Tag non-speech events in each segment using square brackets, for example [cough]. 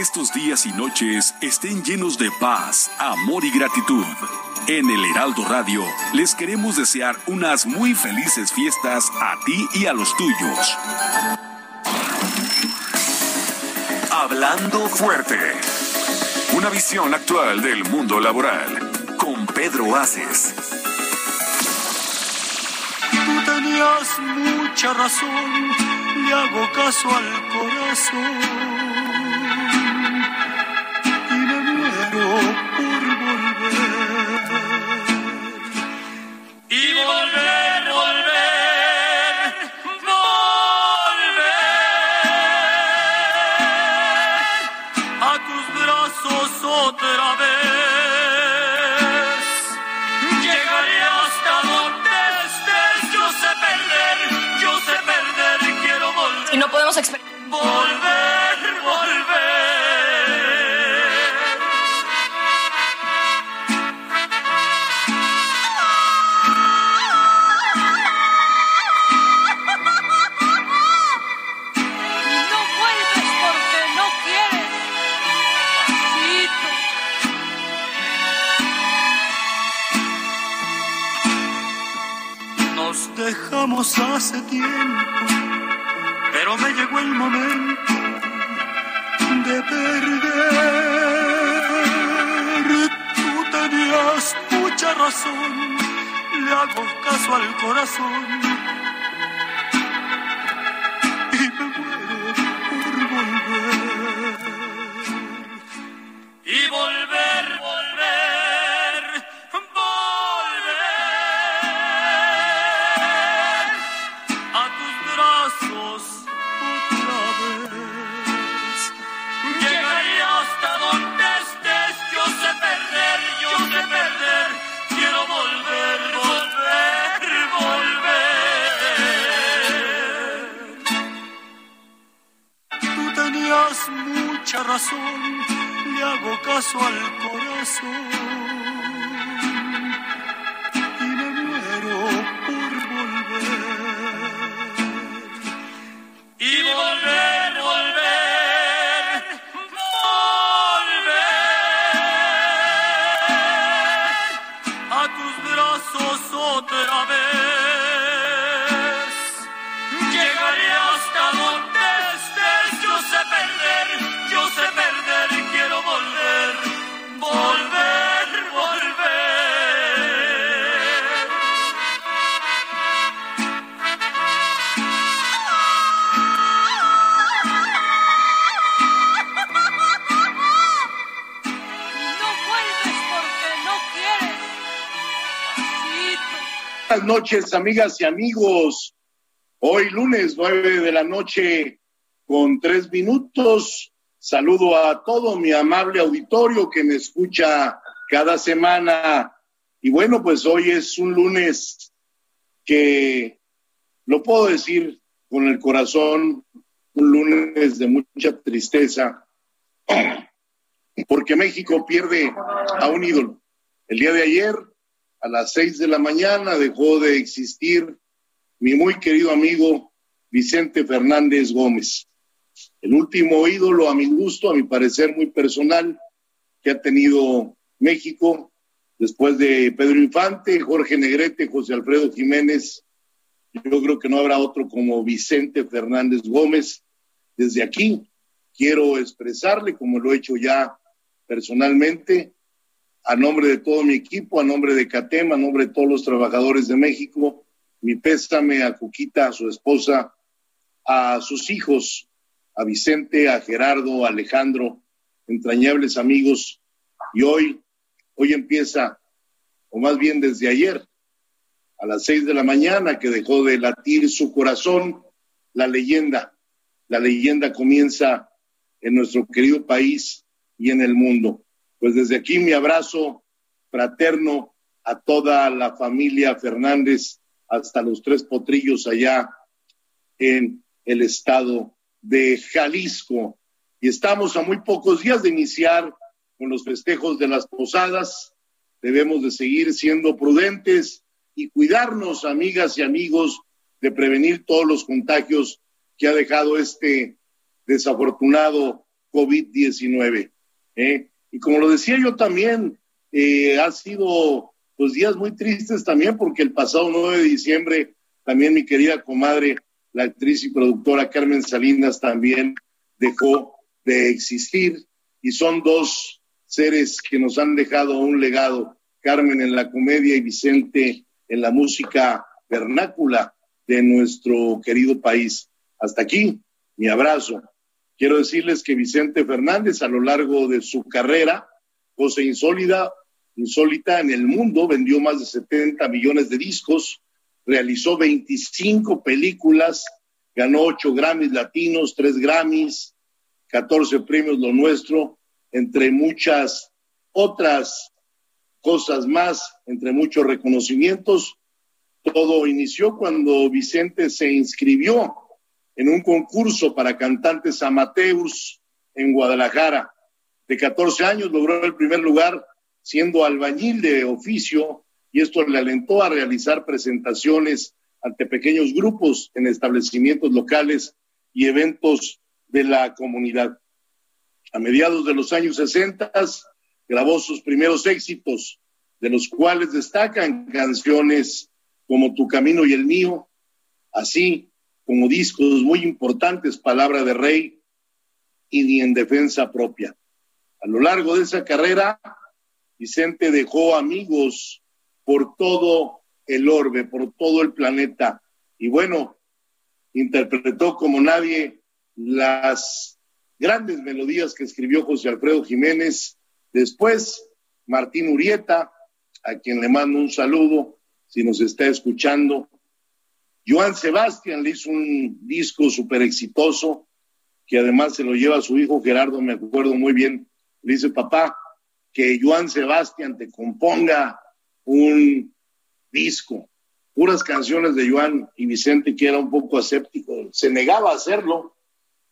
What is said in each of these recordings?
Estos días y noches estén llenos de paz, amor y gratitud. En el Heraldo Radio les queremos desear unas muy felices fiestas a ti y a los tuyos. Hablando fuerte. Una visión actual del mundo laboral. Con Pedro Aces. Tú tenías mucha razón, le hago caso al corazón. Volver. Noches, amigas y amigos. Hoy lunes, nueve de la noche, con tres minutos. Saludo a todo mi amable auditorio que me escucha cada semana. Y bueno, pues hoy es un lunes que lo puedo decir con el corazón, un lunes de mucha tristeza, porque México pierde a un ídolo. El día de ayer, a las seis de la mañana, dejó de existir mi muy querido amigo Vicente Fernández Gómez. El último ídolo, a mi gusto, a mi parecer muy personal, que ha tenido México, después de Pedro Infante, Jorge Negrete, José Alfredo Jiménez. Yo creo que no habrá otro como Vicente Fernández Gómez. Desde aquí quiero expresarle, como lo he hecho ya personalmente, a nombre de todo mi equipo, a nombre de CATEM, a nombre de todos los trabajadores de México, mi pésame a Cuquita, a su esposa, a sus hijos, a Vicente, a Gerardo, a Alejandro, entrañables amigos. Y hoy, hoy empieza, o más bien desde ayer, a las seis de la mañana, que dejó de latir su corazón, la leyenda, la leyenda comienza en nuestro querido país y en el mundo. Pues desde aquí mi abrazo fraterno a toda la familia Fernández, hasta los tres potrillos allá en el estado de Jalisco. Y estamos a muy pocos días de iniciar con los festejos de las posadas. Debemos de seguir siendo prudentes y cuidarnos, amigas y amigos, de prevenir todos los contagios que ha dejado este desafortunado COVID-19. ¿eh? Y como lo decía yo también, eh, ha sido pues días muy tristes también porque el pasado 9 de diciembre también mi querida comadre, la actriz y productora Carmen Salinas también dejó de existir y son dos seres que nos han dejado un legado, Carmen en la comedia y Vicente en la música vernácula de nuestro querido país. Hasta aquí, mi abrazo. Quiero decirles que Vicente Fernández a lo largo de su carrera, cosa insólita, insólita en el mundo, vendió más de 70 millones de discos, realizó 25 películas, ganó 8 Grammys latinos, 3 Grammys, 14 premios lo nuestro, entre muchas otras cosas más, entre muchos reconocimientos. Todo inició cuando Vicente se inscribió en un concurso para cantantes amateurs en Guadalajara. De 14 años logró el primer lugar siendo albañil de oficio y esto le alentó a realizar presentaciones ante pequeños grupos en establecimientos locales y eventos de la comunidad. A mediados de los años 60 grabó sus primeros éxitos, de los cuales destacan canciones como Tu Camino y el Mío, así como discos muy importantes, Palabra de Rey y En Defensa Propia. A lo largo de esa carrera, Vicente dejó amigos por todo el orbe, por todo el planeta. Y bueno, interpretó como nadie las grandes melodías que escribió José Alfredo Jiménez. Después, Martín Urieta, a quien le mando un saludo, si nos está escuchando. Joan Sebastián le hizo un disco súper exitoso, que además se lo lleva a su hijo Gerardo, me acuerdo muy bien. Le dice, papá, que Joan Sebastián te componga un disco, puras canciones de Joan y Vicente, que era un poco aséptico, se negaba a hacerlo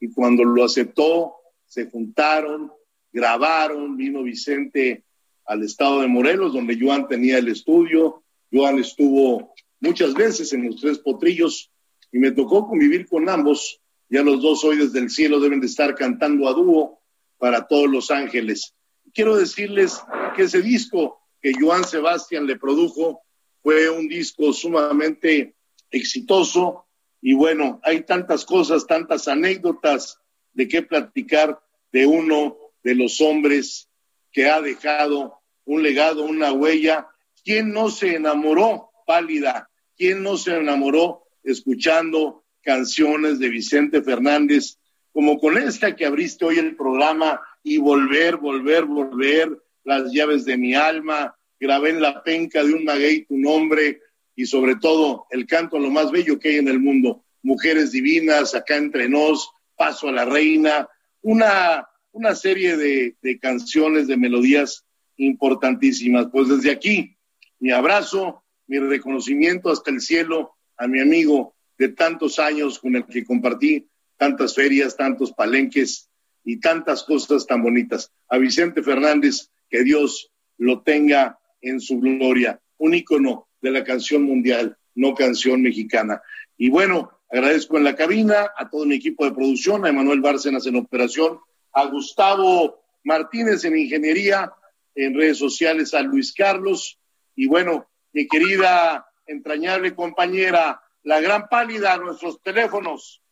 y cuando lo aceptó, se juntaron, grabaron, vino Vicente al estado de Morelos, donde Joan tenía el estudio. Joan estuvo muchas veces en los tres potrillos y me tocó convivir con ambos. Ya los dos hoy desde el cielo deben de estar cantando a dúo para todos los ángeles. Quiero decirles que ese disco que Joan Sebastián le produjo fue un disco sumamente exitoso y bueno, hay tantas cosas, tantas anécdotas de qué platicar de uno de los hombres que ha dejado un legado, una huella. ¿Quién no se enamoró, pálida? ¿Quién no se enamoró escuchando canciones de Vicente Fernández, como con esta que abriste hoy el programa y volver, volver, volver, las llaves de mi alma, grabé en la penca de un maguey tu nombre, y sobre todo el canto lo más bello que hay en el mundo, Mujeres Divinas, acá entre nos, Paso a la Reina, una, una serie de, de canciones, de melodías importantísimas. Pues desde aquí, mi abrazo, mi reconocimiento hasta el cielo a mi amigo de tantos años con el que compartí tantas ferias, tantos palenques y tantas cosas tan bonitas. A Vicente Fernández, que Dios lo tenga en su gloria, un ícono de la canción mundial, no canción mexicana. Y bueno, agradezco en la cabina a todo mi equipo de producción, a Emanuel Bárcenas en operación, a Gustavo Martínez en ingeniería, en redes sociales a Luis Carlos. Y bueno, mi querida, entrañable compañera, la gran pálida, nuestros teléfonos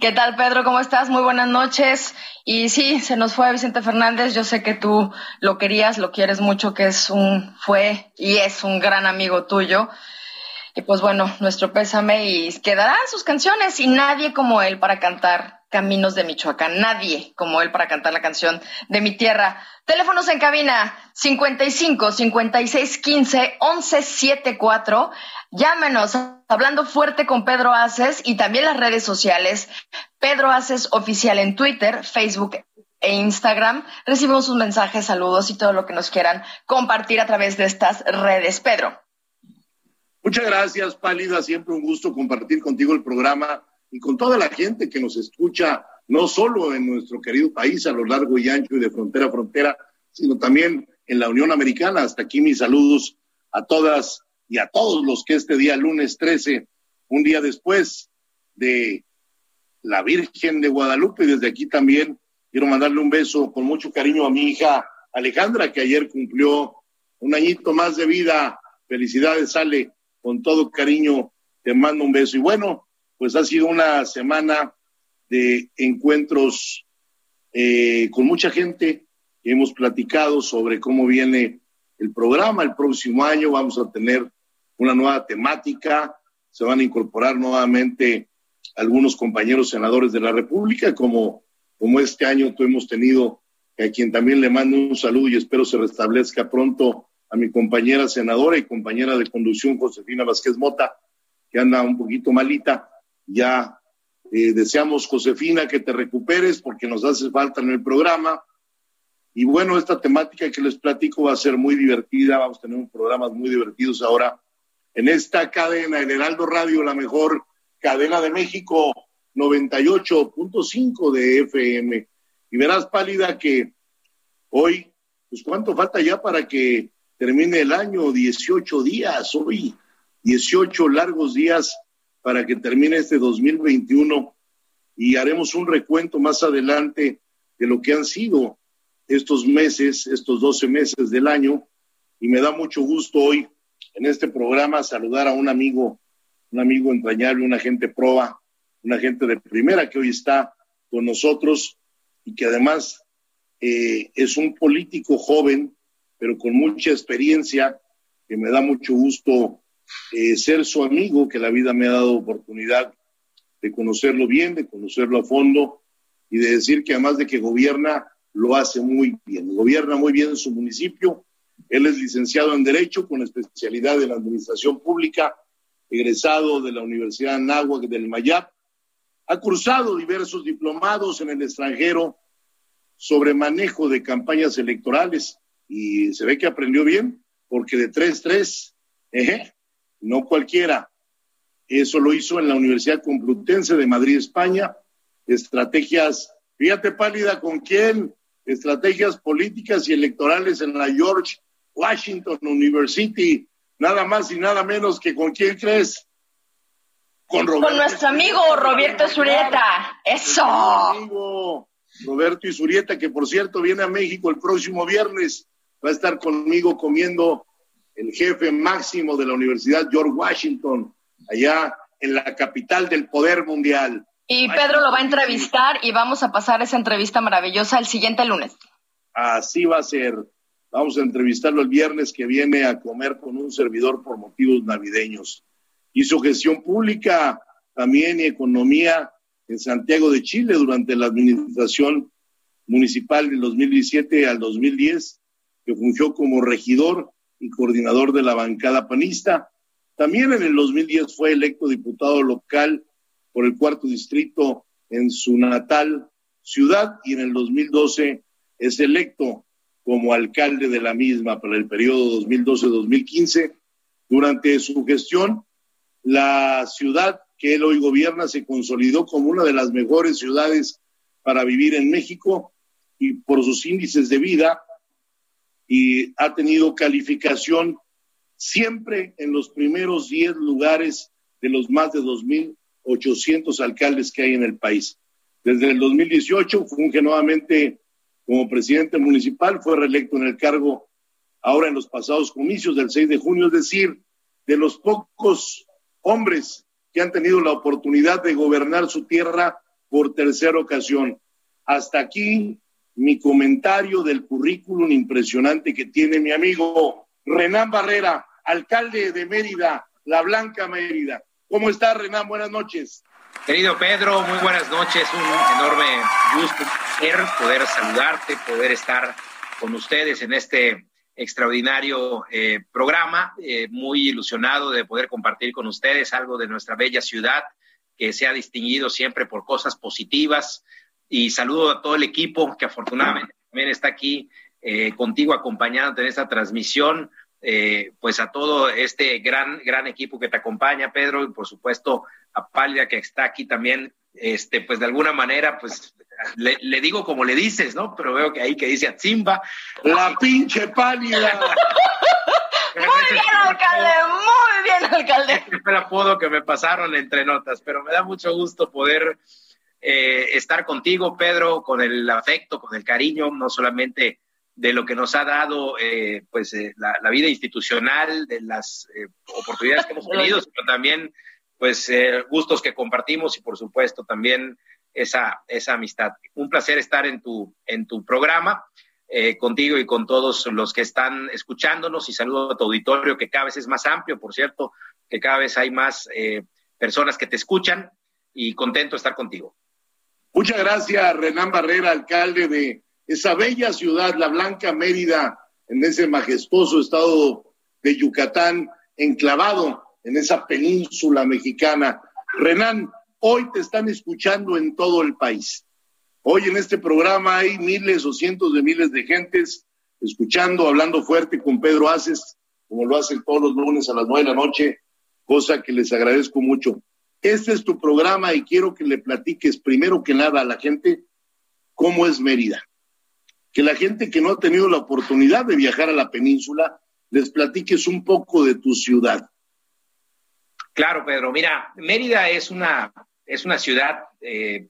¿Qué tal, Pedro? ¿Cómo estás? Muy buenas noches. Y sí, se nos fue Vicente Fernández. Yo sé que tú lo querías, lo quieres mucho, que es un, fue y es un gran amigo tuyo. Y pues bueno, nuestro pésame y quedarán sus canciones y nadie como él para cantar Caminos de Michoacán. Nadie como él para cantar la canción de mi tierra. Teléfonos en cabina 55 56 15 11 74. Llámenos hablando fuerte con Pedro Aces y también las redes sociales Pedro Haces Oficial en Twitter, Facebook e Instagram. Recibimos sus mensajes, saludos y todo lo que nos quieran compartir a través de estas redes. Pedro. Muchas gracias, Pálida. Siempre un gusto compartir contigo el programa y con toda la gente que nos escucha, no solo en nuestro querido país a lo largo y ancho y de frontera a frontera, sino también en la Unión Americana. Hasta aquí mis saludos a todas y a todos los que este día, lunes 13, un día después de la Virgen de Guadalupe, desde aquí también quiero mandarle un beso con mucho cariño a mi hija Alejandra, que ayer cumplió un añito más de vida. Felicidades, Ale, con todo cariño, te mando un beso. Y bueno, pues ha sido una semana de encuentros eh, con mucha gente. Hemos platicado sobre cómo viene el programa. El próximo año vamos a tener una nueva temática. Se van a incorporar nuevamente algunos compañeros senadores de la República, como, como este año hemos tenido, a quien también le mando un saludo y espero se restablezca pronto a mi compañera senadora y compañera de conducción, Josefina Vázquez Mota, que anda un poquito malita. Ya eh, deseamos, Josefina, que te recuperes porque nos hace falta en el programa. Y bueno, esta temática que les platico va a ser muy divertida. Vamos a tener un programas muy divertidos ahora en esta cadena, en Heraldo Radio, la mejor cadena de México, 98.5 de FM. Y verás, Pálida, que hoy, pues cuánto falta ya para que termine el año, 18 días, hoy, 18 largos días para que termine este 2021 y haremos un recuento más adelante de lo que han sido estos meses, estos 12 meses del año. Y me da mucho gusto hoy en este programa saludar a un amigo, un amigo entrañable, una gente proba, una gente de primera que hoy está con nosotros y que además eh, es un político joven, pero con mucha experiencia, que me da mucho gusto eh, ser su amigo, que la vida me ha dado oportunidad de conocerlo bien, de conocerlo a fondo y de decir que además de que gobierna, lo hace muy bien. Gobierna muy bien en su municipio. Él es licenciado en Derecho con especialidad en Administración Pública, egresado de la Universidad Anáhuac del Mayap. Ha cursado diversos diplomados en el extranjero sobre manejo de campañas electorales y se ve que aprendió bien, porque de 3-3, eh, no cualquiera. Eso lo hizo en la Universidad Complutense de Madrid, España. Estrategias, fíjate pálida, ¿con quién? estrategias políticas y electorales en la George Washington University, nada más y nada menos que con quién crees? Con, Roberto con nuestro amigo Roberto Zurieta. Eso. Amigo Roberto Isurieta, que por cierto viene a México el próximo viernes, va a estar conmigo comiendo el jefe máximo de la Universidad George Washington, allá en la capital del poder mundial. Y Pedro lo va a entrevistar y vamos a pasar esa entrevista maravillosa el siguiente lunes. Así va a ser. Vamos a entrevistarlo el viernes que viene a comer con un servidor por motivos navideños. Hizo gestión pública también y economía en Santiago de Chile durante la administración municipal del 2017 al 2010, que fungió como regidor y coordinador de la bancada panista. También en el 2010 fue electo diputado local por el cuarto distrito en su natal ciudad y en el 2012 es electo como alcalde de la misma para el periodo 2012-2015. Durante su gestión, la ciudad que él hoy gobierna se consolidó como una de las mejores ciudades para vivir en México y por sus índices de vida y ha tenido calificación siempre en los primeros 10 lugares de los más de 2.000 800 alcaldes que hay en el país. Desde el 2018 funge nuevamente como presidente municipal, fue reelecto en el cargo ahora en los pasados comicios del 6 de junio, es decir, de los pocos hombres que han tenido la oportunidad de gobernar su tierra por tercera ocasión. Hasta aquí mi comentario del currículum impresionante que tiene mi amigo Renán Barrera, alcalde de Mérida, la Blanca Mérida. ¿Cómo estás, Renan? Buenas noches. Querido Pedro, muy buenas noches. Un enorme gusto poder saludarte, poder estar con ustedes en este extraordinario eh, programa. Eh, muy ilusionado de poder compartir con ustedes algo de nuestra bella ciudad que se ha distinguido siempre por cosas positivas. Y saludo a todo el equipo que afortunadamente también está aquí eh, contigo acompañándote en esta transmisión. Eh, pues a todo este gran, gran equipo que te acompaña, Pedro, y por supuesto a Pálida que está aquí también, este, pues de alguna manera, pues le, digo como le dices, ¿no? Pero veo que ahí que dice Atzimba. La pinche Pálida. [laughs] muy bien, alcalde, muy bien, alcalde. Este fue el apodo que me pasaron entre notas, pero me da mucho gusto poder eh, estar contigo, Pedro, con el afecto, con el cariño, no solamente de lo que nos ha dado eh, pues eh, la, vida institucional, de las eh, oportunidades que hemos [laughs] tenido, pero también pues gustos que compartimos y por supuesto también esa, esa amistad. Un placer estar en tu, en tu programa. contigo y con todos los que están escuchándonos y saludo a tu auditorio que cada vez es más amplio, por cierto, que cada vez hay más personas que te escuchan y contento de estar contigo. Muchas gracias, Renán Barrera, alcalde de esa bella ciudad, la Blanca Mérida, en ese majestuoso estado de Yucatán, enclavado en esa península mexicana. Renan, hoy te están escuchando en todo el país. Hoy en este programa hay miles o cientos de miles de gentes escuchando, hablando fuerte con Pedro Aces, como lo hacen todos los lunes a las nueve de la noche, cosa que les agradezco mucho. Este es tu programa y quiero que le platiques primero que nada a la gente cómo es Mérida que la gente que no ha tenido la oportunidad de viajar a la península les platiques un poco de tu ciudad. Claro, Pedro. Mira, Mérida es una, es una ciudad eh,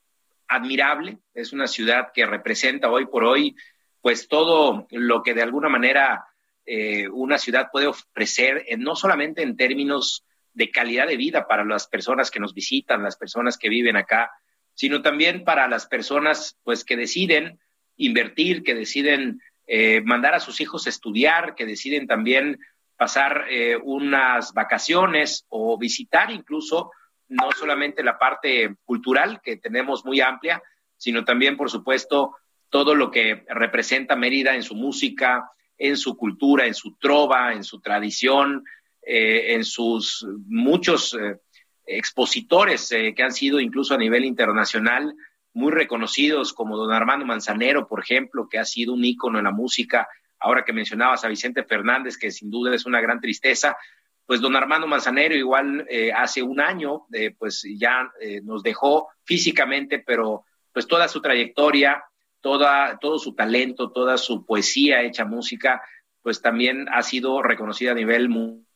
admirable, es una ciudad que representa hoy por hoy pues todo lo que de alguna manera eh, una ciudad puede ofrecer, no solamente en términos de calidad de vida para las personas que nos visitan, las personas que viven acá, sino también para las personas pues que deciden invertir, que deciden eh, mandar a sus hijos a estudiar, que deciden también pasar eh, unas vacaciones o visitar incluso no solamente la parte cultural que tenemos muy amplia, sino también, por supuesto, todo lo que representa Mérida en su música, en su cultura, en su trova, en su tradición, eh, en sus muchos expositores que han sido incluso a nivel internacional muy reconocidos como don Armando Manzanero, por ejemplo, que ha sido un ícono en la música, ahora que mencionabas a Vicente Fernández, que sin duda es una gran tristeza, pues don Armando Manzanero igual eh, hace un año, eh, pues ya eh, nos dejó físicamente, pero pues toda su trayectoria, toda, todo su talento, toda su poesía hecha música, pues también ha sido reconocida a nivel mundial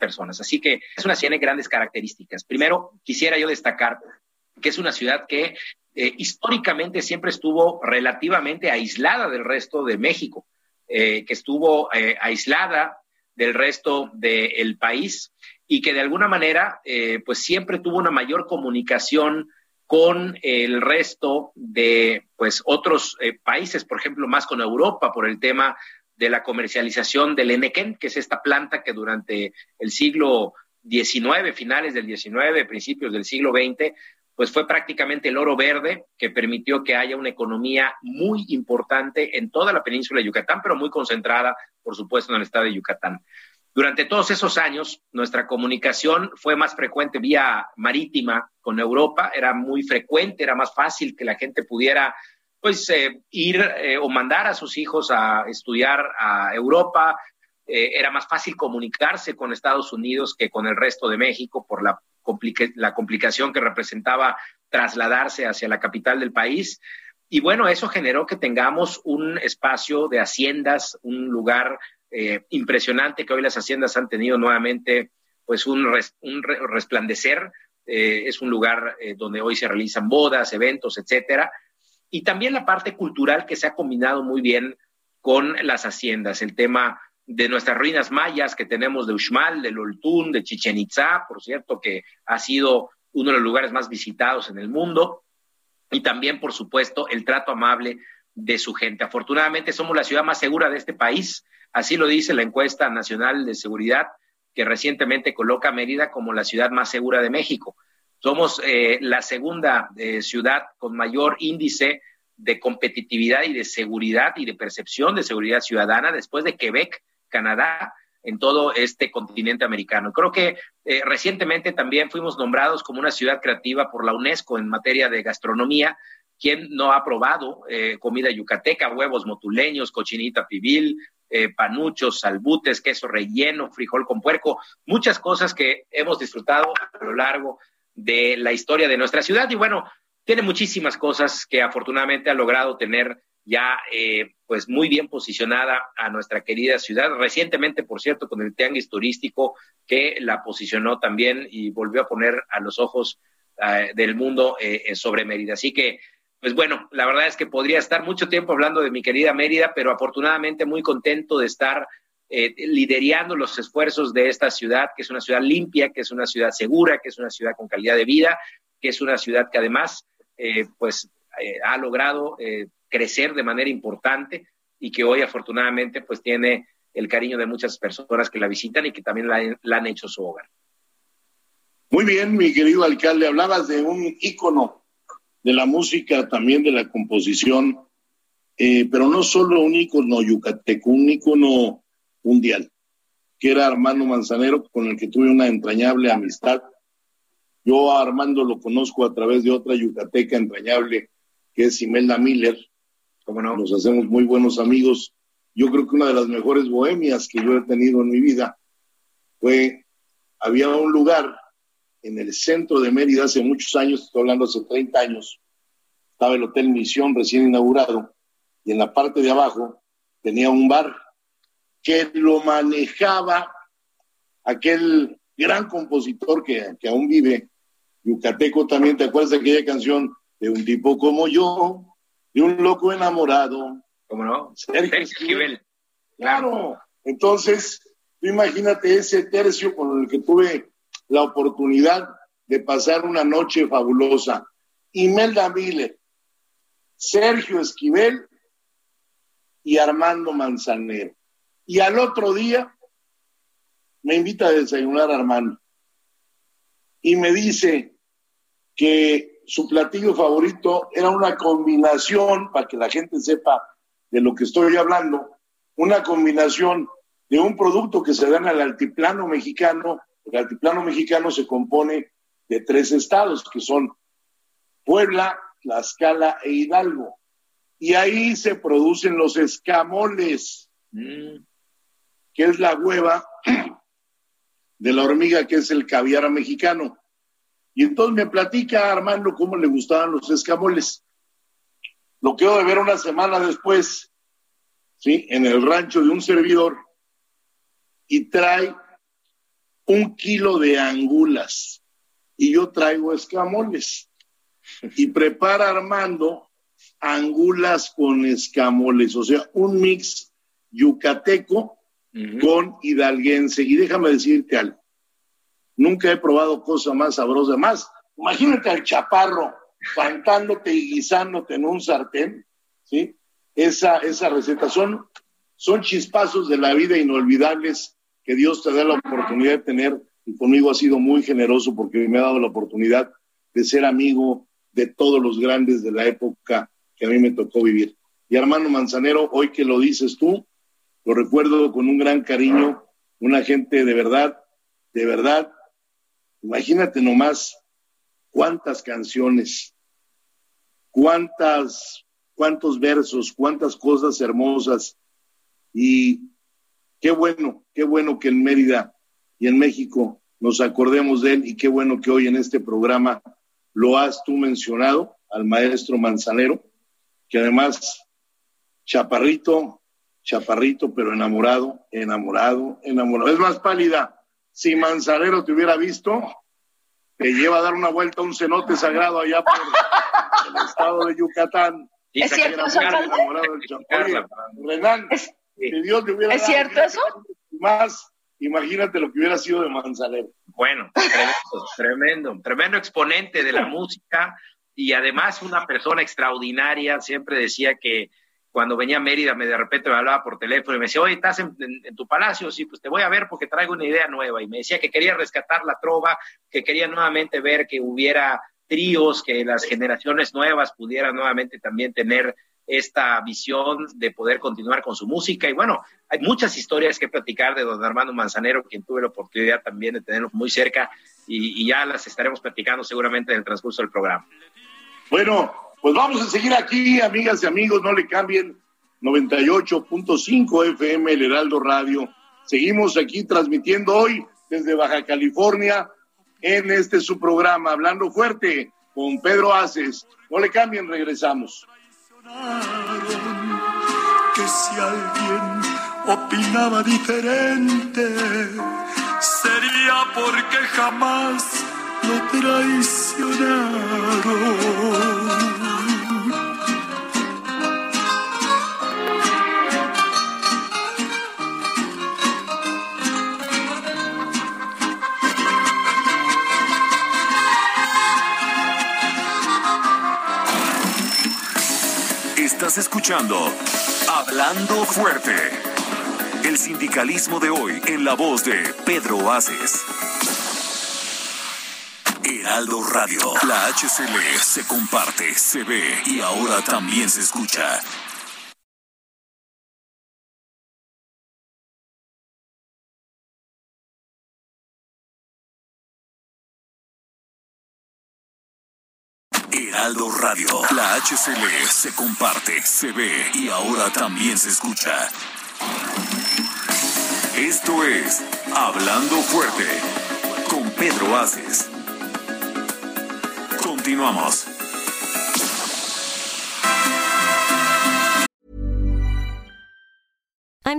personas. Así que es una ciudad de grandes características. Primero, quisiera yo destacar que es una ciudad que eh, históricamente siempre estuvo relativamente aislada del resto de México, eh, que estuvo eh, aislada del resto del país y que de alguna manera pues siempre tuvo una mayor comunicación con el resto de pues otros países, por ejemplo, más con Europa por el tema de la comercialización del Enequén, que es esta planta que durante el siglo XIX, finales del XIX, principios del siglo XX, pues fue prácticamente el oro verde que permitió que haya una economía muy importante en toda la península de Yucatán, pero muy concentrada, por supuesto, en el estado de Yucatán. Durante todos esos años, nuestra comunicación fue más frecuente vía marítima con Europa, era muy frecuente, era más fácil que la gente pudiera pues eh, ir eh, o mandar a sus hijos a estudiar a Europa. Eh, era más fácil comunicarse con Estados Unidos que con el resto de México por la, la complicación que representaba trasladarse hacia la capital del país. Y bueno, eso generó que tengamos un espacio de haciendas, un lugar impresionante que hoy las haciendas han tenido nuevamente pues un resplandecer. es un lugar donde hoy se realizan bodas, eventos, etcétera y también la parte cultural que se ha combinado muy bien con las haciendas, el tema de nuestras ruinas mayas que tenemos de Uxmal, de Loltún, de Chichen Itza, por cierto, que ha sido uno de los lugares más visitados en el mundo, y también, por supuesto, el trato amable de su gente. Afortunadamente somos la ciudad más segura de este país, así lo dice la encuesta nacional de seguridad que recientemente coloca a Mérida como la ciudad más segura de México. Somos eh, la segunda eh, ciudad con mayor índice de competitividad y de seguridad y de percepción de seguridad ciudadana después de Quebec, Canadá, en todo este continente americano. Creo que eh, recientemente también fuimos nombrados como una ciudad creativa por la UNESCO en materia de gastronomía. ¿Quién no ha probado eh, comida yucateca, huevos motuleños, cochinita pibil, panuchos, salbutes, queso relleno, frijol con puerco? Muchas cosas que hemos disfrutado a lo largo de la historia de nuestra ciudad. Y bueno, tiene muchísimas cosas que afortunadamente ha logrado tener ya eh, pues muy bien posicionada a nuestra querida ciudad. Recientemente, por cierto, con el Tianguis Turístico que la posicionó también y volvió a poner a los ojos eh, del mundo eh, sobre Mérida. Así que, pues bueno, la verdad es que podría estar mucho tiempo hablando de mi querida Mérida, pero afortunadamente muy contento de estar liderando los esfuerzos de esta ciudad, que es una ciudad limpia, que es una ciudad segura, que es una ciudad con calidad de vida, que es una ciudad que además, pues, ha logrado crecer de manera importante y que hoy afortunadamente pues tiene el cariño de muchas personas que la visitan y que también la, han hecho su hogar. Muy bien, mi querido alcalde, hablabas de un ícono de la música, también de la composición, eh, pero no solo un ícono yucateco, un ícono mundial, que era Armando Manzanero, con el que tuve una entrañable amistad. Yo a Armando lo conozco a través de otra yucateca entrañable, que es Imelda Miller, nos hacemos muy buenos amigos. Yo creo que una de las mejores bohemias que yo he tenido en mi vida fue, había un lugar en el centro de Mérida hace muchos años, estoy hablando hace 30 años, estaba el Hotel Misión recién inaugurado, y en la parte de abajo tenía un bar que lo manejaba aquel gran compositor que, que aún vive, yucateco también, ¿te acuerdas de aquella canción de un tipo como yo? de un loco enamorado. ¿Cómo no? Sergio Esquivel. Claro. Entonces, tú imagínate ese tercio con el que tuve la oportunidad de pasar una noche fabulosa. Imelda Miller, Sergio Esquivel y Armando Manzanero. Y al otro día me invita a desayunar Armando. Y me dice que su platillo favorito era una combinación, para que la gente sepa de lo que estoy hablando, una combinación de un producto que se da en el altiplano mexicano. El altiplano mexicano se compone de tres estados, que son Puebla, Tlaxcala e Hidalgo. Y ahí se producen los escamoles, mm. Que es la hueva de la hormiga, que es el caviar mexicano. Y entonces me platica Armando cómo le gustaban los escamoles. Lo quedo de ver una semana después, ¿sí? En el rancho de un servidor y trae un kilo de angulas y yo traigo escamoles. Y prepara Armando angulas con escamoles, o sea, un mix yucateco con hidalguense. Y déjame decirte algo, Nunca he probado cosa más sabrosa. Más, imagínate al chaparro cantándote y guisándote en un sartén, ¿sí? Esa, esa receta. Son, son chispazos de la vida inolvidables que Dios te da la oportunidad de tener y conmigo ha sido muy generoso porque me ha dado la oportunidad de ser amigo de todos los grandes de la época que a mí me tocó vivir. Y hermano Manzanero, hoy que lo dices tú, lo recuerdo con un gran cariño, una gente de verdad, de verdad, Imagínate nomás cuántas canciones, cuántas, cuántos versos, cuántas cosas hermosas. Y qué bueno, qué bueno que en Mérida y en México nos acordemos de él y qué bueno que hoy en este programa lo has tú mencionado al maestro Manzanero, que además, chaparrito, chaparrito, pero enamorado, enamorado, enamorado. Es más pálida si Manzanero te hubiera visto, te lleva a dar una vuelta a un cenote sagrado allá por el estado de Yucatán. ¿Es cierto eso, Oye, Renan, si Dios te hubiera ¿Es cierto eso? Más, imagínate lo que hubiera sido de Manzanero. Bueno, tremendo, tremendo, tremendo exponente de la música y además una persona extraordinaria. Siempre decía que cuando venía a Mérida, me de repente me hablaba por teléfono y me decía, oye, ¿estás en, tu palacio? Sí, pues te voy a ver porque traigo una idea nueva. Y me decía que quería rescatar la trova, que quería nuevamente ver que hubiera tríos, que las generaciones nuevas pudieran nuevamente también tener esta visión de poder continuar con su música. Y bueno, hay muchas historias que platicar de don Armando Manzanero, quien tuve la oportunidad también de tenerlo muy cerca y, y ya las estaremos platicando seguramente en el transcurso del programa. Bueno, pues vamos a seguir aquí, amigas y amigos, no le cambien 98.5 FM, el Heraldo Radio. Seguimos aquí transmitiendo hoy desde Baja California en este su programa, Hablando Fuerte con Pedro Aces. No le cambien, regresamos. Que si alguien opinaba diferente, sería porque jamás lo traicionaron. Estás escuchando Hablando Fuerte. El sindicalismo de hoy en la voz de Pedro Aces. Heraldo Radio. La HCL se comparte, se ve y ahora también se escucha. Radio. La HCL se comparte, se ve y ahora también se escucha. Esto es Hablando Fuerte con Pedro Aces. Continuamos.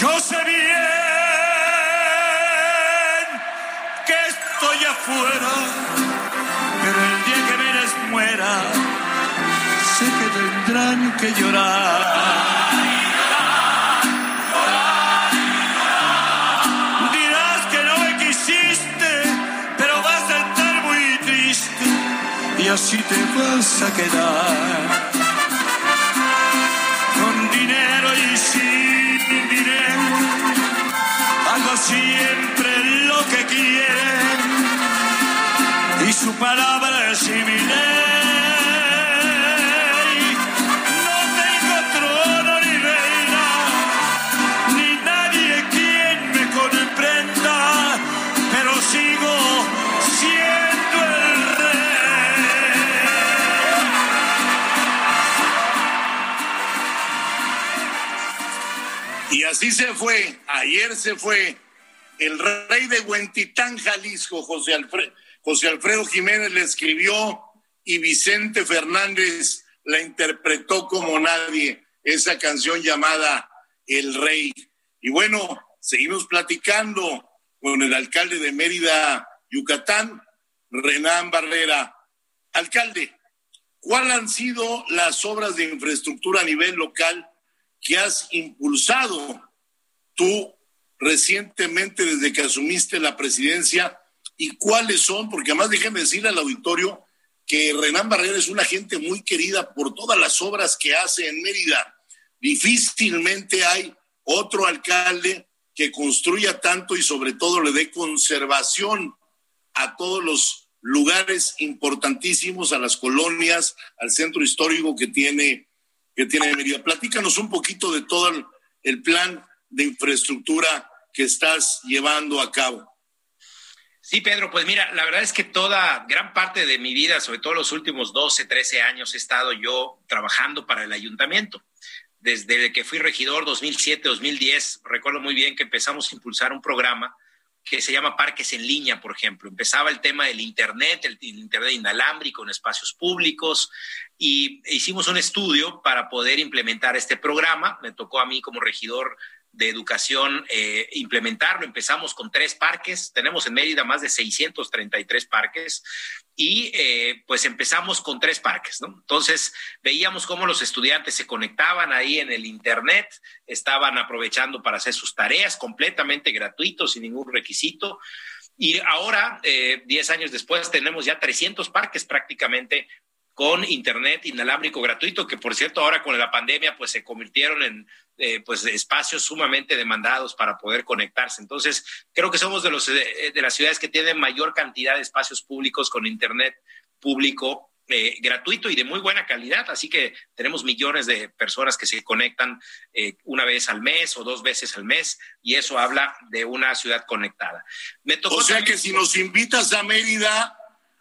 Yo sé bien que estoy afuera, pero el día que Vélez muera, sé que tendrán que llorar. Dirás que no me quisiste, pero vas a estar muy triste y así te vas a quedar. Siendo el rey. Y así se fue, ayer se fue el rey de Huentitán, Jalisco, José, Alfredo, José Alfredo Jiménez le escribió y Vicente Fernández la interpretó como nadie, esa canción llamada El Rey. Y bueno, seguimos platicando con el alcalde de Mérida, Yucatán, Renán Barrera. Alcalde, ¿cuáles han sido las obras de infraestructura a nivel local que has impulsado tú recientemente desde que asumiste la presidencia y cuáles son, porque además déjeme decirle al auditorio que Renán Barrera es una gente muy querida por todas las obras que hace en Mérida. Difícilmente hay otro alcalde que construya tanto y sobre todo le dé conservación a todos los lugares importantísimos, a las colonias, al centro histórico que tiene, que tiene Mérida. Platícanos un poquito de todo el plan de infraestructura que estás llevando a cabo. Sí, Pedro, pues mira, la verdad es que toda, gran parte de mi vida, sobre todo los últimos 12, 13 años, he estado yo trabajando para el ayuntamiento. Desde que fui regidor 2007, 2010, recuerdo muy bien que empezamos a impulsar un programa que se llama Parques en Línea, por ejemplo. Empezaba el tema del Internet, el, Internet inalámbrico en espacios públicos, y hicimos un estudio para poder implementar este programa. Me tocó a mí como regidor de educación eh, implementarlo. Empezamos con tres parques, tenemos en Mérida más de 633 parques y eh, pues empezamos con tres parques, ¿no? Entonces veíamos cómo los estudiantes se conectaban ahí en el Internet, estaban aprovechando para hacer sus tareas completamente gratuitos, sin ningún requisito. Y ahora, 10 años después, tenemos ya 300 parques prácticamente con internet inalámbrico gratuito, que por cierto ahora con la pandemia pues se convirtieron en eh, pues espacios sumamente demandados para poder conectarse. Entonces creo que somos de los eh, de las ciudades que tienen mayor cantidad de espacios públicos con internet público eh, gratuito y de muy buena calidad. Así que tenemos millones de personas que se conectan una vez al mes o dos veces al mes y eso habla de una ciudad conectada. Me o sea que si nos invitas a Mérida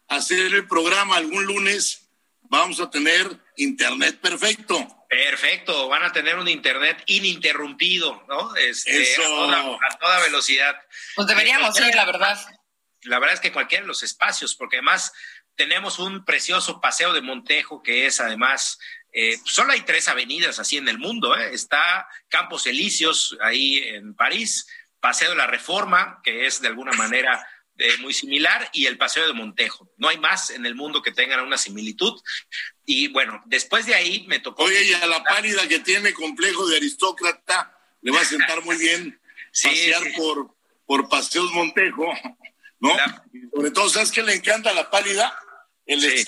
a hacer el programa algún lunes, vamos a tener internet perfecto. Perfecto, van a tener un internet ininterrumpido, ¿no? Este, A, toda, velocidad. Pues deberíamos ir, la verdad. La verdad es que cualquiera de los espacios, porque además tenemos un precioso paseo de Montejo que es además, eh, solo hay tres avenidas así en el mundo, ¿eh? está Campos Elíseos ahí en París, Paseo de la Reforma, que es de alguna manera muy similar y el Paseo de Montejo. No hay más en el mundo que tengan una similitud. Y bueno, después de ahí me tocó... Oye, y a la pálida que tiene complejo de aristócrata, le va a sentar muy bien [laughs] pasear Por, por Paseos Montejo, ¿no? Sobre todo, ¿sabes qué le encanta a la pálida? El sí.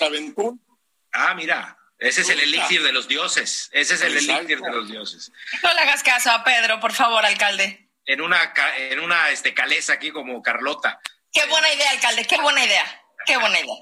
Ah, mira, ese es el elixir de los dioses. Ese es el elixir de los dioses. No le hagas caso a Pedro, por favor, alcalde. En una, en una este, caleza aquí como Carlota. Qué buena idea, alcalde, qué buena idea, qué buena idea.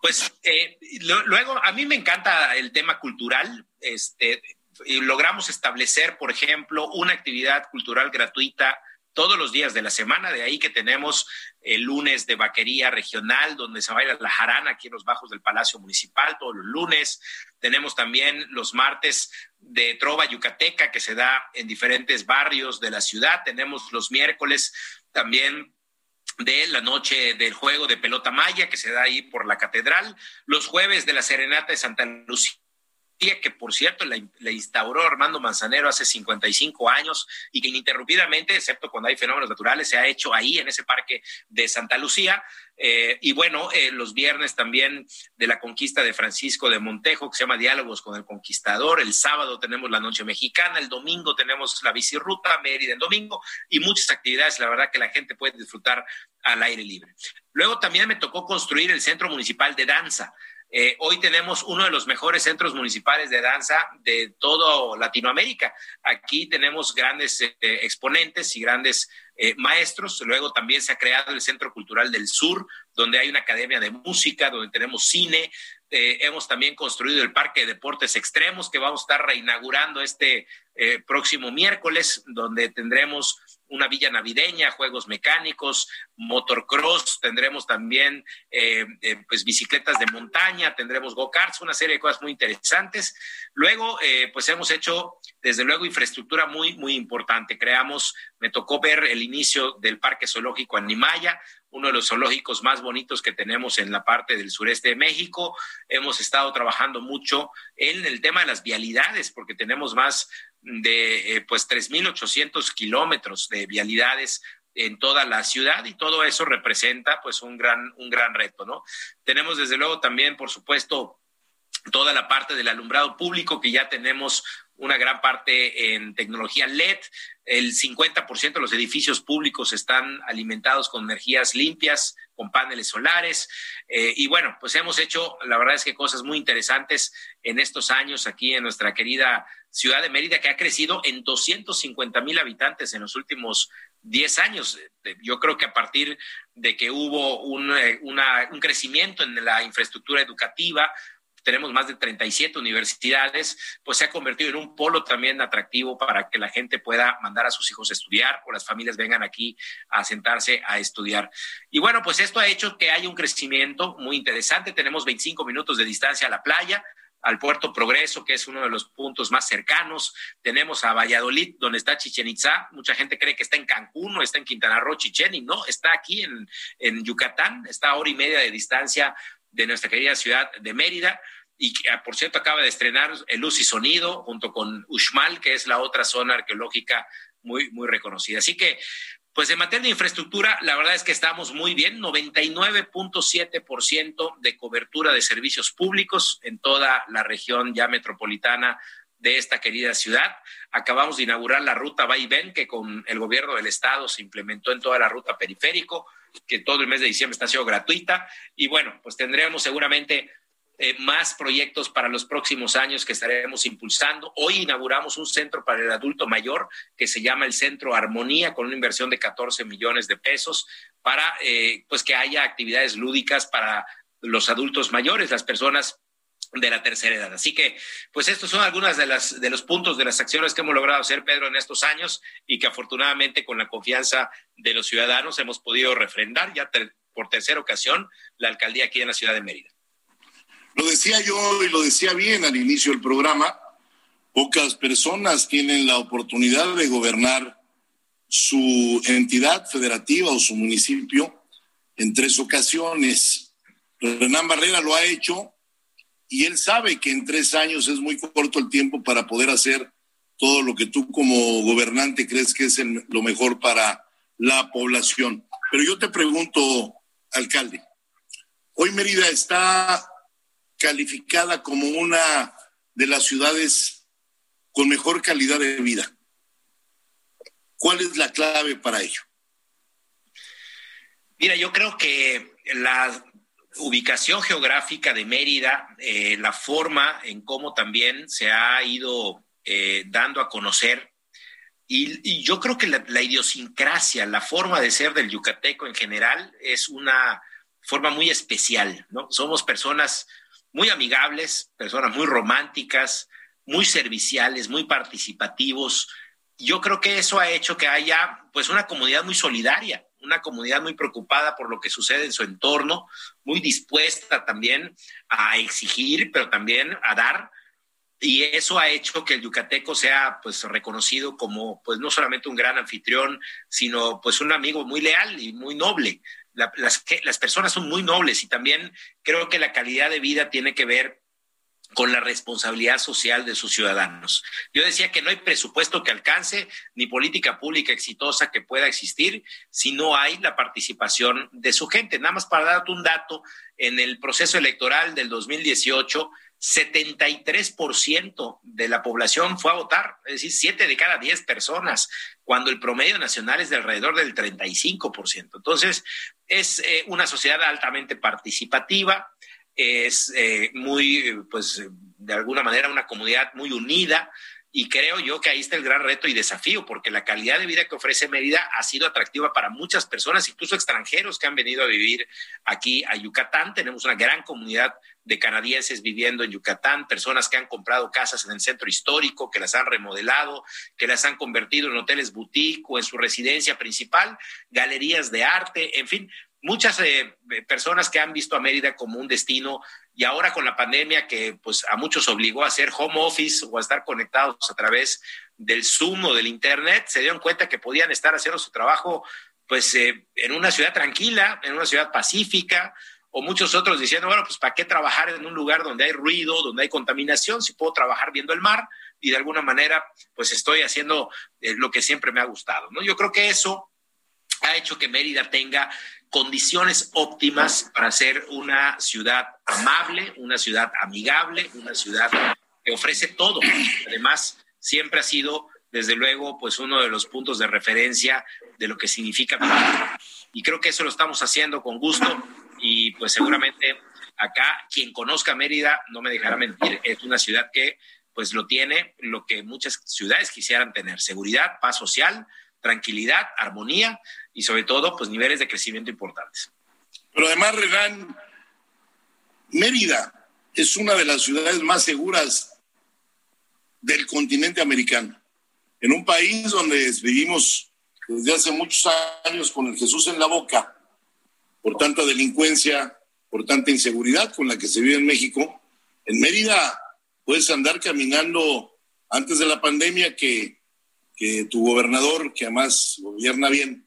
Pues eh, luego, a mí me encanta el tema cultural. Este, logramos establecer, por ejemplo, una actividad cultural gratuita todos los días de la semana, de ahí que tenemos el lunes de vaquería regional, donde se baila la jarana aquí en los bajos del Palacio Municipal, todos los lunes. Tenemos también los martes de trova yucateca, que se da en diferentes barrios de la ciudad. Tenemos los miércoles también de la noche del juego de pelota maya que se da ahí por la catedral, los jueves de la serenata de Santa Lucía que por cierto la, instauró Armando Manzanero hace 55 años y que ininterrumpidamente, excepto cuando hay fenómenos naturales, se ha hecho ahí en ese parque de Santa Lucía. Eh, y bueno, eh, los viernes también de la conquista de Francisco de Montejo, que se llama Diálogos con el Conquistador. El sábado tenemos la Noche Mexicana, el domingo tenemos la bicirruta, Mérida en domingo y muchas actividades, la verdad que la gente puede disfrutar al aire libre. Luego también me tocó construir el Centro Municipal de Danza. Eh, hoy tenemos uno de los mejores centros municipales de danza de toda Latinoamérica. Aquí tenemos grandes exponentes y grandes eh, maestros. Luego también se ha creado el Centro Cultural del Sur, donde hay una academia de música, donde tenemos cine. hemos también construido el Parque de Deportes Extremos, que vamos a estar reinaugurando este próximo miércoles, donde tendremos una villa navideña, juegos mecánicos, motocross, tendremos también eh, eh, pues bicicletas de montaña, tendremos go-karts, una serie de cosas muy interesantes. Luego, eh, pues hemos hecho, desde luego, infraestructura muy, muy importante. Creamos, me tocó ver el inicio del Parque Zoológico Animaya, uno de los zoológicos más bonitos que tenemos en la parte del sureste de México. Hemos estado trabajando mucho en el tema de las vialidades, porque tenemos más de eh, pues 3.800 kilómetros de vialidades en toda la ciudad y todo eso representa pues un gran, un gran reto, ¿no? Tenemos desde luego también, por supuesto, toda la parte del alumbrado público que ya tenemos una gran parte en tecnología LED. El 50% de los edificios públicos están alimentados con energías limpias, con paneles solares. Eh, y bueno, pues hemos hecho, la verdad es que cosas muy interesantes en estos años aquí en nuestra querida ciudad de Mérida, que ha crecido en 250 mil habitantes en los últimos 10 años. Yo creo que a partir de que hubo un, eh, un crecimiento en la infraestructura educativa, tenemos más de 37 universidades, pues se ha convertido en un polo también atractivo para que la gente pueda mandar a sus hijos a estudiar o las familias vengan aquí a sentarse a estudiar. Y bueno, pues esto ha hecho que haya un crecimiento muy interesante. Tenemos 25 minutos de distancia a la playa, al puerto Progreso, que es uno de los puntos más cercanos. Tenemos a Valladolid, donde está Chichen Itza. Mucha gente cree que está en Cancún o está en Quintana Roo, Chichen, y no, está aquí en, en Yucatán, está a hora y media de distancia de nuestra querida ciudad de Mérida y que, ah, por cierto, acaba de estrenar el Luz y Sonido junto con Uxmal, que es la otra zona arqueológica muy, muy reconocida. Así que, pues en materia de infraestructura, la verdad es que estamos muy bien, 99.7% de cobertura de servicios públicos en toda la región ya metropolitana de esta querida ciudad. Acabamos de inaugurar la ruta Vaivén, que con el gobierno del estado se implementó en toda la ruta periférico, que todo el mes de diciembre está siendo gratuita. Y bueno, pues tendremos seguramente eh, más proyectos para los próximos años que estaremos impulsando. Hoy inauguramos un centro para el adulto mayor que se llama el Centro Armonía con una inversión de 14 millones de pesos para eh, pues que haya actividades lúdicas para los adultos mayores, las personas de la tercera edad. Así que, pues estos son algunas de de los puntos de las acciones que hemos logrado hacer, Pedro, en estos años y que afortunadamente con la confianza de los ciudadanos hemos podido refrendar ya por tercera ocasión la alcaldía aquí en la ciudad de Mérida. Lo decía yo y lo decía bien al inicio del programa, pocas personas tienen la oportunidad de gobernar su entidad federativa o su municipio en tres ocasiones. Renan Barrera lo ha hecho y él sabe que en tres años es muy corto el tiempo para poder hacer todo lo que tú como gobernante crees que es lo mejor para la población. Pero yo te pregunto, alcalde, hoy Mérida está calificada como una de las ciudades con mejor calidad de vida. ¿Cuál es la clave para ello? Mira, yo creo que la ubicación geográfica de Mérida, eh, la forma en cómo también se ha ido eh, dando a conocer, y, yo creo que la, la, idiosincrasia, la forma de ser del yucateco en general es una forma muy especial, ¿no? Somos personas muy amigables, personas muy románticas, muy serviciales, muy participativos. Yo creo que eso ha hecho que haya pues una comunidad muy solidaria, una comunidad muy preocupada por lo que sucede en su entorno, muy dispuesta también a exigir, pero también a dar. Y eso ha hecho que el yucateco sea pues reconocido como pues no solamente un gran anfitrión, sino pues un amigo muy leal y muy noble. Las, las personas son muy nobles y también creo que la calidad de vida tiene que ver con la responsabilidad social de sus ciudadanos. Yo decía que no hay presupuesto que alcance ni política pública exitosa que pueda existir si no hay la participación de su gente. Nada más para darte un dato, en el proceso electoral del 2018, 73% de la población fue a votar, es decir, 7 de cada 10 personas, cuando el promedio nacional es de alrededor del 35%. Entonces, es eh, una sociedad altamente participativa, es eh, muy, pues, de alguna manera una comunidad muy unida. Y creo yo que ahí está el gran reto y desafío, porque la calidad de vida que ofrece Mérida ha sido atractiva para muchas personas, incluso extranjeros que han venido a vivir aquí a Yucatán. Tenemos una gran comunidad de canadienses viviendo en Yucatán, personas que han comprado casas en el centro histórico, que las han remodelado, que las han convertido en hoteles boutique o en su residencia principal, galerías de arte, en fin, muchas eh, personas que han visto a Mérida como un destino y ahora con la pandemia que pues a muchos obligó a hacer home office o a estar conectados a través del Zoom o del Internet, se dieron cuenta que podían estar haciendo su trabajo pues eh, en una ciudad tranquila, en una ciudad pacífica, o muchos otros diciendo, bueno, pues ¿para qué trabajar en un lugar donde hay ruido, donde hay contaminación, si puedo trabajar viendo el mar? Y de alguna manera, pues estoy haciendo eh, lo que siempre me ha gustado, ¿no? Yo creo que eso ha hecho que Mérida tenga condiciones óptimas para ser una ciudad amable, una ciudad amigable, una ciudad que ofrece todo. Además, siempre ha sido, desde luego, pues uno de los puntos de referencia de lo que significa Mérida. Y creo que eso lo estamos haciendo con gusto y pues seguramente acá quien conozca Mérida no me dejará mentir, es una ciudad que pues lo tiene lo que muchas ciudades quisieran tener, seguridad, paz social, tranquilidad, armonía y sobre todo, pues niveles de crecimiento importantes. Pero además, Renan, Mérida es una de las ciudades más seguras del continente americano. En un país donde vivimos desde hace muchos años con el Jesús en la boca, por tanta delincuencia, por tanta inseguridad con la que se vive en México, en Mérida puedes andar caminando antes de la pandemia que que tu gobernador, que además gobierna bien,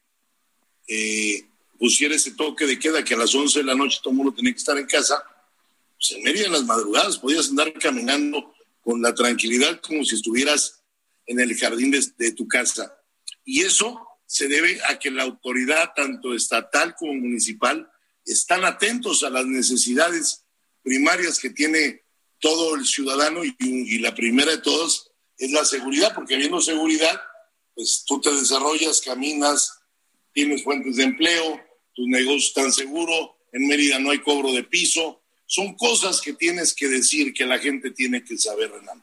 eh, pusiera ese toque de queda que a las 11 de la noche todo el mundo tenía que estar en casa, pues en medio de las madrugadas podías andar caminando con la tranquilidad como si estuvieras en el jardín de, tu casa. Y eso se debe a que la autoridad, tanto estatal como municipal, están atentos a las necesidades primarias que tiene todo el ciudadano y, la primera de todas es la seguridad, porque habiendo seguridad, pues tú te desarrollas, caminas, tienes fuentes de empleo, tus negocios están seguros, en Mérida no hay cobro de piso, son cosas que tienes que decir que la gente tiene que saber, Renan.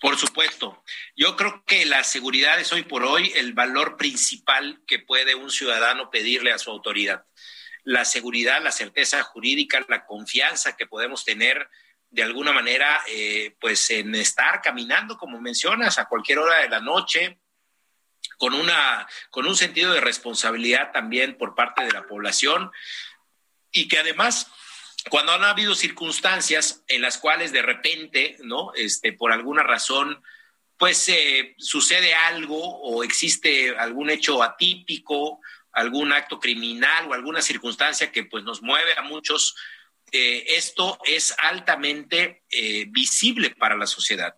Por supuesto. Yo creo que la seguridad es hoy por hoy el valor principal que puede un ciudadano pedirle a su autoridad. La seguridad, la certeza jurídica, la confianza que podemos tener de alguna manera, eh, pues en estar caminando, como mencionas, a cualquier hora de la noche, con, una, con un sentido de responsabilidad también por parte de la población y que además cuando han habido circunstancias en las cuales de repente, ¿no? Este, por alguna razón, pues sucede algo o existe algún hecho atípico, algún acto criminal o alguna circunstancia que pues nos mueve a muchos, eh, esto es altamente eh, visible para la sociedad.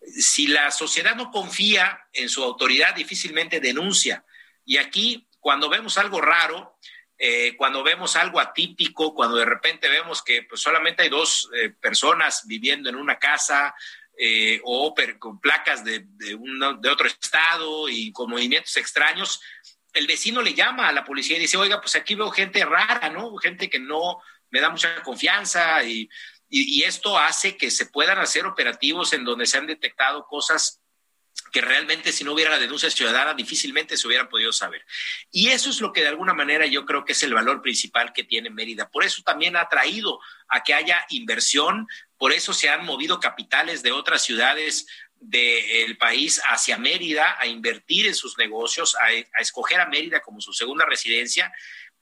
Si la sociedad no confía en su autoridad, difícilmente denuncia. Y aquí, cuando vemos algo raro, eh, cuando vemos algo atípico, cuando de repente vemos que pues, solamente hay dos personas viviendo en una casa o con placas de, de, de, otro estado y con movimientos extraños, el vecino le llama a la policía y dice, oiga, pues aquí veo gente rara, ¿no? Gente que no me da mucha confianza y, y, esto hace que se puedan hacer operativos en donde se han detectado cosas que realmente si no hubiera la denuncia ciudadana difícilmente se hubieran podido saber. Y eso es lo que de alguna manera yo creo que es el valor principal que tiene Mérida. Por eso también ha traído a que haya inversión, por eso se han movido capitales de otras ciudades del país hacia Mérida a invertir en sus negocios, a escoger a Mérida como su segunda residencia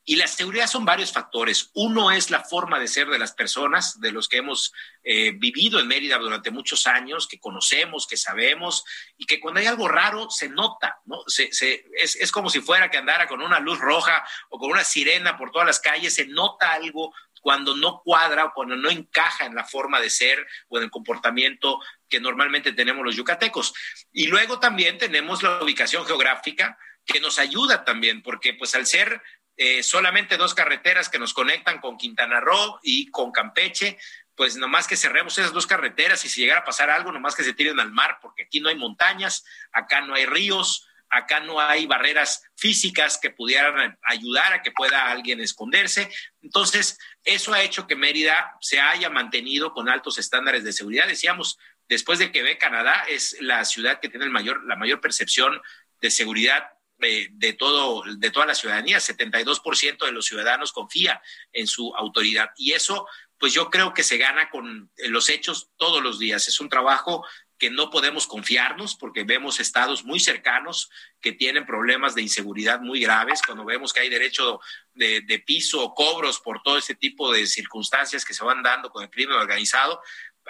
y la seguridad son varios factores. Uno es la forma de ser de las personas, de los que hemos eh, vivido en Mérida durante muchos años, que conocemos, que sabemos, y que cuando hay algo raro se nota, ¿no? Es, es como si fuera que andara con una luz roja o con una sirena por todas las calles, se nota algo cuando no cuadra o cuando no encaja en la forma de ser o en el comportamiento que normalmente tenemos los yucatecos. Y luego también tenemos la ubicación geográfica que nos ayuda también, porque pues al ser eh, solamente dos carreteras que nos conectan con Quintana Roo y con Campeche, pues nomás que cerremos esas dos carreteras y si llegara a pasar algo, nomás que se tiren al mar, porque aquí no hay montañas, acá no hay ríos, acá no hay barreras físicas que pudieran ayudar a que pueda alguien esconderse. Entonces, eso ha hecho que Mérida se haya mantenido con altos estándares de seguridad. Decíamos, después de que ve Canadá, es la ciudad que tiene el mayor, la mayor percepción de seguridad de, todo, de toda la ciudadanía. 72% de los ciudadanos confía en su autoridad. Y eso, pues yo creo que se gana con los hechos todos los días. Es un trabajo que no podemos confiarnos porque vemos estados muy cercanos que tienen problemas de inseguridad muy graves, cuando vemos que hay derecho de, de piso o cobros por todo este tipo de circunstancias que se van dando con el crimen organizado,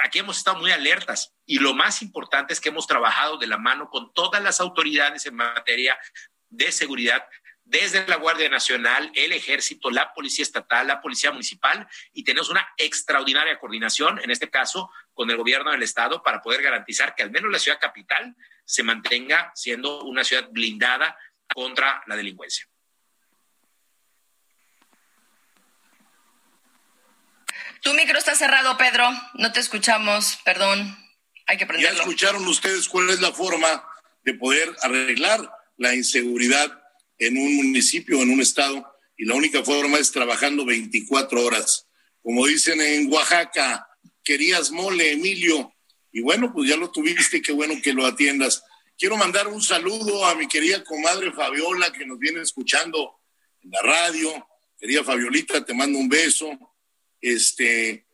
aquí hemos estado muy alertas y lo más importante es que hemos trabajado de la mano con todas las autoridades en materia de seguridad desde la Guardia Nacional, el Ejército, la Policía Estatal, la Policía Municipal, y tenemos una extraordinaria coordinación, en este caso, con el gobierno del Estado, para poder garantizar que al menos la ciudad capital se mantenga siendo una ciudad blindada contra la delincuencia. Tu micro está cerrado, Pedro. No te escuchamos, perdón. Hay que prenderlo. Ya escucharon ustedes cuál es la forma de poder arreglar la inseguridad en un municipio, en un estado, y la única forma es trabajando 24 horas. Como dicen en Oaxaca, querías mole, Emilio, y bueno, pues ya lo tuviste, qué bueno que lo atiendas. Quiero mandar un saludo a mi querida comadre Fabiola, que nos viene escuchando en la radio. Querida Fabiolita, te mando un beso. Este,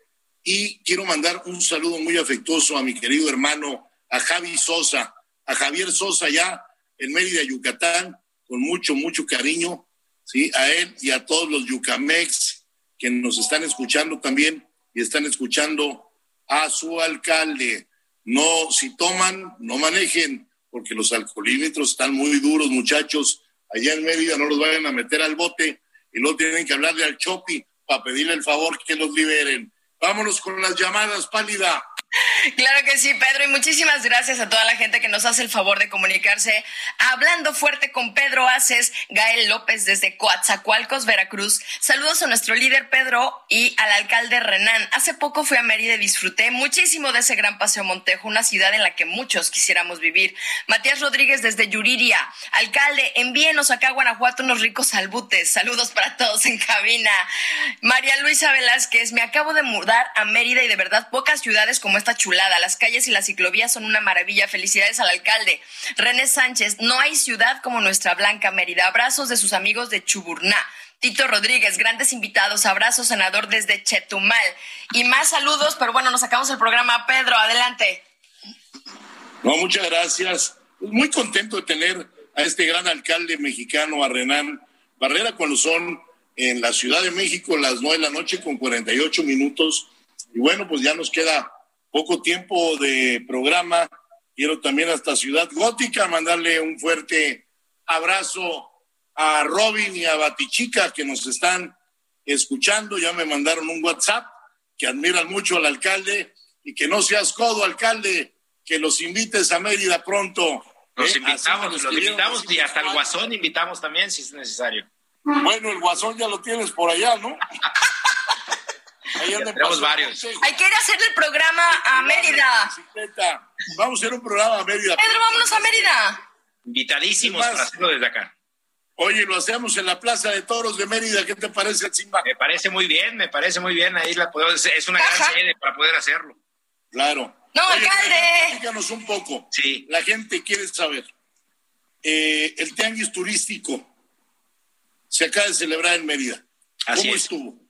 y quiero mandar un saludo muy afectuoso a mi querido hermano, a Javi Sosa, a Javier Sosa ya en Mérida, Yucatán, con mucho, mucho cariño, ¿sí? A él y a todos los yucamex que nos están escuchando también y están escuchando a su alcalde. No, si toman, no manejen, porque los alcoholímetros están muy duros, muchachos. Allá en Mérida no los vayan a meter al bote y luego tienen que hablarle al Chopi para pedirle el favor que los liberen. Vámonos con las llamadas, pálida. Claro que sí, Pedro, y muchísimas gracias a toda la gente que nos hace el favor de comunicarse. Hablando fuerte con Pedro Aces, Gael López desde Coatzacoalcos, Veracruz. Saludos a nuestro líder Pedro y al alcalde Renan. Hace poco fui a Mérida y disfruté muchísimo de ese gran paseo Montejo, una ciudad en la que muchos quisiéramos vivir. Matías Rodríguez desde Yuriria. Alcalde, envíenos acá a Guanajuato unos ricos albutes. Saludos para todos en cabina. María Luisa Velázquez, me acabo de mudar a Mérida y de verdad pocas ciudades como esta chulada. Las calles y las ciclovías son una maravilla. Felicidades al alcalde. René Sánchez, no hay ciudad como nuestra Blanca Mérida. Abrazos de sus amigos de Chuburná. Tito Rodríguez, grandes invitados, abrazos, senador desde Chetumal. Y más saludos, pero bueno, nos sacamos el programa. Pedro, adelante. No, muchas gracias. Muy contento de tener a este gran alcalde mexicano, a Renan Barrera, cuando son en la Ciudad de México las nueve de la noche con 48 minutos. Y bueno, pues ya nos queda poco tiempo de programa. Quiero también hasta Ciudad Gótica mandarle un fuerte abrazo a Robin y a Batichica que nos están escuchando. Ya me mandaron un WhatsApp que admiran mucho al alcalde y que no seas codo, alcalde, que los invites a Mérida pronto. Los ¿Eh? invitamos, los invitamos y hasta el Guasón invitamos también si es necesario. Bueno, el Guasón ya lo tienes por allá, ¿no? [laughs] Ahí tenemos varios. Hay que ir a hacer el programa a Mérida. Vamos a hacer un programa a Mérida. Pedro, vámonos a Mérida. Invitadísimos para hacerlo desde acá. Oye, lo hacemos en la Plaza de Toros de Mérida. ¿Qué te parece, Simba? Me parece muy bien, me parece muy bien. Ahí la podemos, es una gran sede para poder hacerlo. Claro. No, alcalde. Díganos un poco. Sí. La gente quiere saber. Eh, el tianguis turístico se acaba de celebrar en Mérida. ¿Cómo estuvo?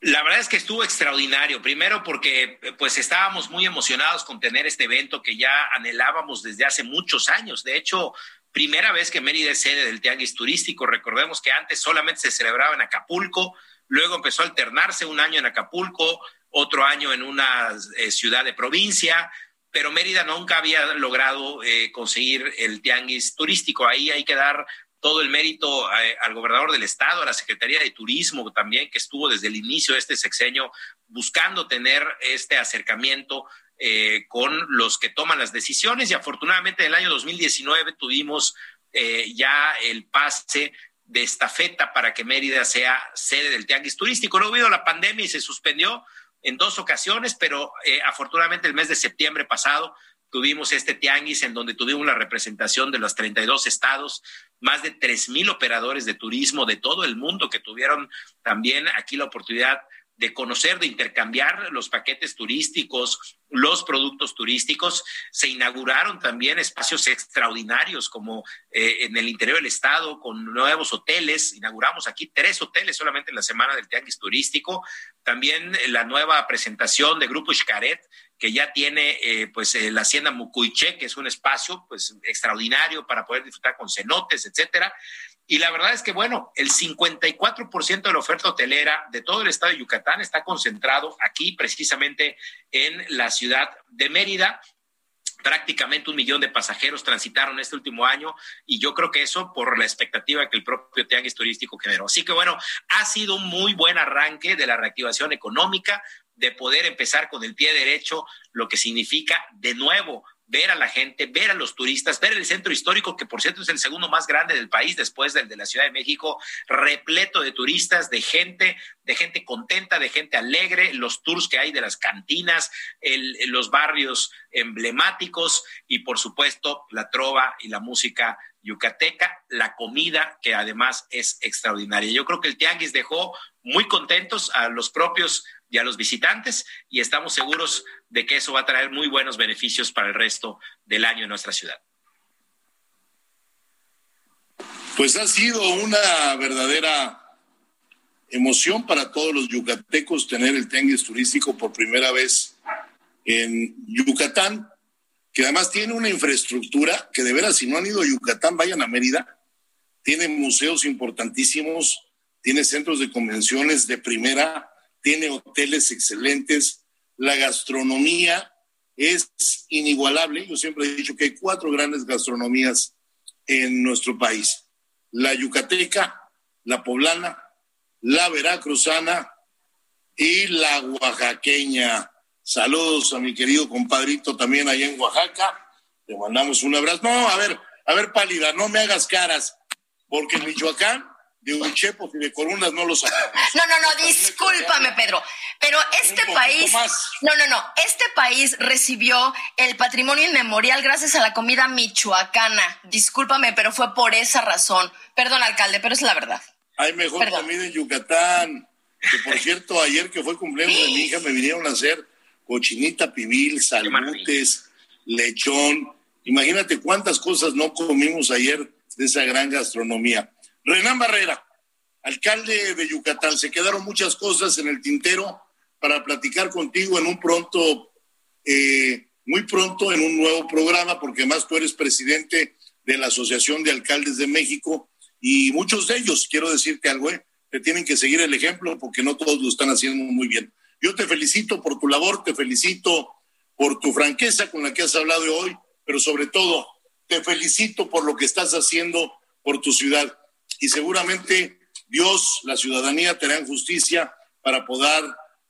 La verdad es que estuvo extraordinario. Primero porque pues estábamos muy emocionados con tener este evento que ya anhelábamos desde hace muchos años. De hecho, primera vez que Mérida es sede del Tianguis Turístico. Recordemos que antes solamente se celebraba en Acapulco, luego empezó a alternarse un año en Acapulco, otro año en una eh, ciudad de provincia, pero Mérida nunca había logrado eh, conseguir el Tianguis Turístico. Ahí hay que dar todo el mérito eh, al gobernador del estado, a la Secretaría de Turismo también, que estuvo desde el inicio de este sexenio buscando tener este acercamiento eh, con los que toman las decisiones y afortunadamente en el año 2019 tuvimos eh, ya el pase de estafeta para que Mérida sea sede del tianguis turístico. Luego vino la pandemia y se suspendió en dos ocasiones, pero afortunadamente el mes de septiembre pasado tuvimos este tianguis en donde tuvimos la representación de los 32 estados, más de 3.000 operadores de turismo de todo el mundo que tuvieron también aquí la oportunidad de conocer, de intercambiar los paquetes turísticos, los productos turísticos. Se inauguraron también espacios extraordinarios como eh, en el interior del estado con nuevos hoteles. Inauguramos aquí tres hoteles solamente en la semana del Tianguis Turístico. También la nueva presentación de Grupo Xcaret, que ya tiene eh, pues eh, la hacienda Mucuiche, que es un espacio pues extraordinario para poder disfrutar con cenotes, etcétera. Y la verdad es que, bueno, el 54% de la oferta hotelera de todo el estado de Yucatán está concentrado aquí, precisamente en la ciudad de Mérida. Prácticamente un millón de pasajeros transitaron este último año y yo creo que eso por la expectativa que el propio Tianguis Turístico generó. Así que bueno, ha sido un muy buen arranque de la reactivación económica, de poder empezar con el pie derecho, lo que significa de nuevo ver a la gente, ver a los turistas, ver el centro histórico, que por cierto es el segundo más grande del país después del de la Ciudad de México, repleto de turistas, de gente, de gente contenta, de gente alegre, los tours que hay de las cantinas, los barrios emblemáticos y por supuesto la trova y la música yucateca, la comida que además es extraordinaria. Yo creo que el Tianguis dejó muy contentos a los propios y a los visitantes y estamos seguros de que eso va a traer muy buenos beneficios para el resto del año en nuestra ciudad. Pues ha sido una verdadera emoción para todos los yucatecos tener el tianguis turístico por primera vez en Yucatán, que además tiene una infraestructura que de veras si no han ido a Yucatán vayan a Mérida, tiene museos importantísimos, tiene centros de convenciones de primera, tiene hoteles excelentes, la gastronomía es inigualable. Yo siempre he dicho que hay cuatro grandes gastronomías en nuestro país. La yucateca, la poblana, la veracruzana y la oaxaqueña. Saludos a mi querido compadrito también allá en Oaxaca. Te mandamos un abrazo. No, a ver, a ver, pálida, no me hagas caras, porque en Michoacán de Uchepos y de Corunas no lo sacamos. [laughs] No, no, no, discúlpame, Pedro. Pero este país. No, no, no. Este país recibió el patrimonio inmemorial gracias a la comida michoacana. Discúlpame, pero fue por esa razón. Perdón, alcalde, pero es la verdad. Hay mejor comida en Yucatán. Que por [laughs] cierto, ayer que fue cumpleaños de mi hija, me vinieron a hacer cochinita pibil, salmutes, lechón. Imagínate cuántas cosas no comimos ayer de esa gran gastronomía. Renán Barrera, alcalde de Yucatán, se quedaron muchas cosas en el tintero para platicar contigo en un pronto, eh, muy pronto en un nuevo programa, porque además tú eres presidente de la Asociación de Alcaldes de México y muchos de ellos, quiero decirte algo, eh, te tienen que seguir el ejemplo porque no todos lo están haciendo muy bien. Yo te felicito por tu labor, te felicito por tu franqueza con la que has hablado hoy, pero sobre todo te felicito por lo que estás haciendo por tu ciudad y seguramente Dios, la ciudadanía te harán justicia para poder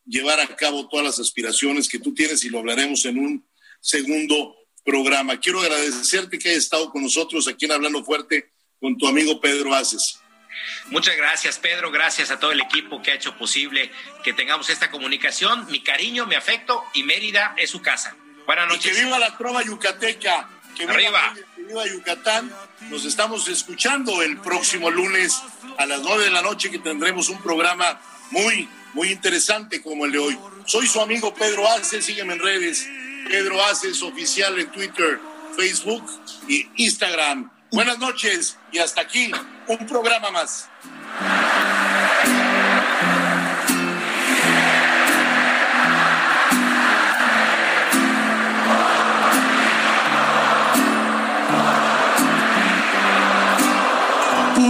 llevar a cabo todas las aspiraciones que tú tienes y lo hablaremos en un segundo programa. Quiero agradecerte que hayas estado con nosotros aquí en Hablando Fuerte con tu amigo Pedro Aces. Muchas gracias, Pedro. Gracias a todo el equipo que ha hecho posible que tengamos esta comunicación. Mi cariño, mi afecto y Mérida es su casa. Buenas noches. que viva la trova yucateca. Que Arriba. Yucatán. Nos estamos escuchando el próximo lunes a las nueve de la noche que tendremos un programa muy, muy interesante como el de hoy. Soy su amigo Pedro Aces, sígueme en redes. Pedro Aces oficial en Twitter, Facebook y Instagram. Buenas noches y hasta aquí un programa más.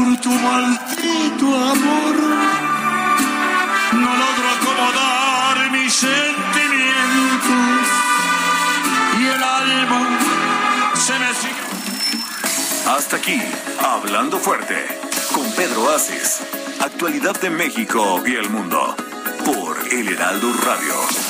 Por tu maldito amor. No logro acomodar mis sentimientos y el alma se me sigue. Hasta aquí, Hablando Fuerte, con Pedro Aces. Actualidad de México y el mundo. Por El Heraldo Radio.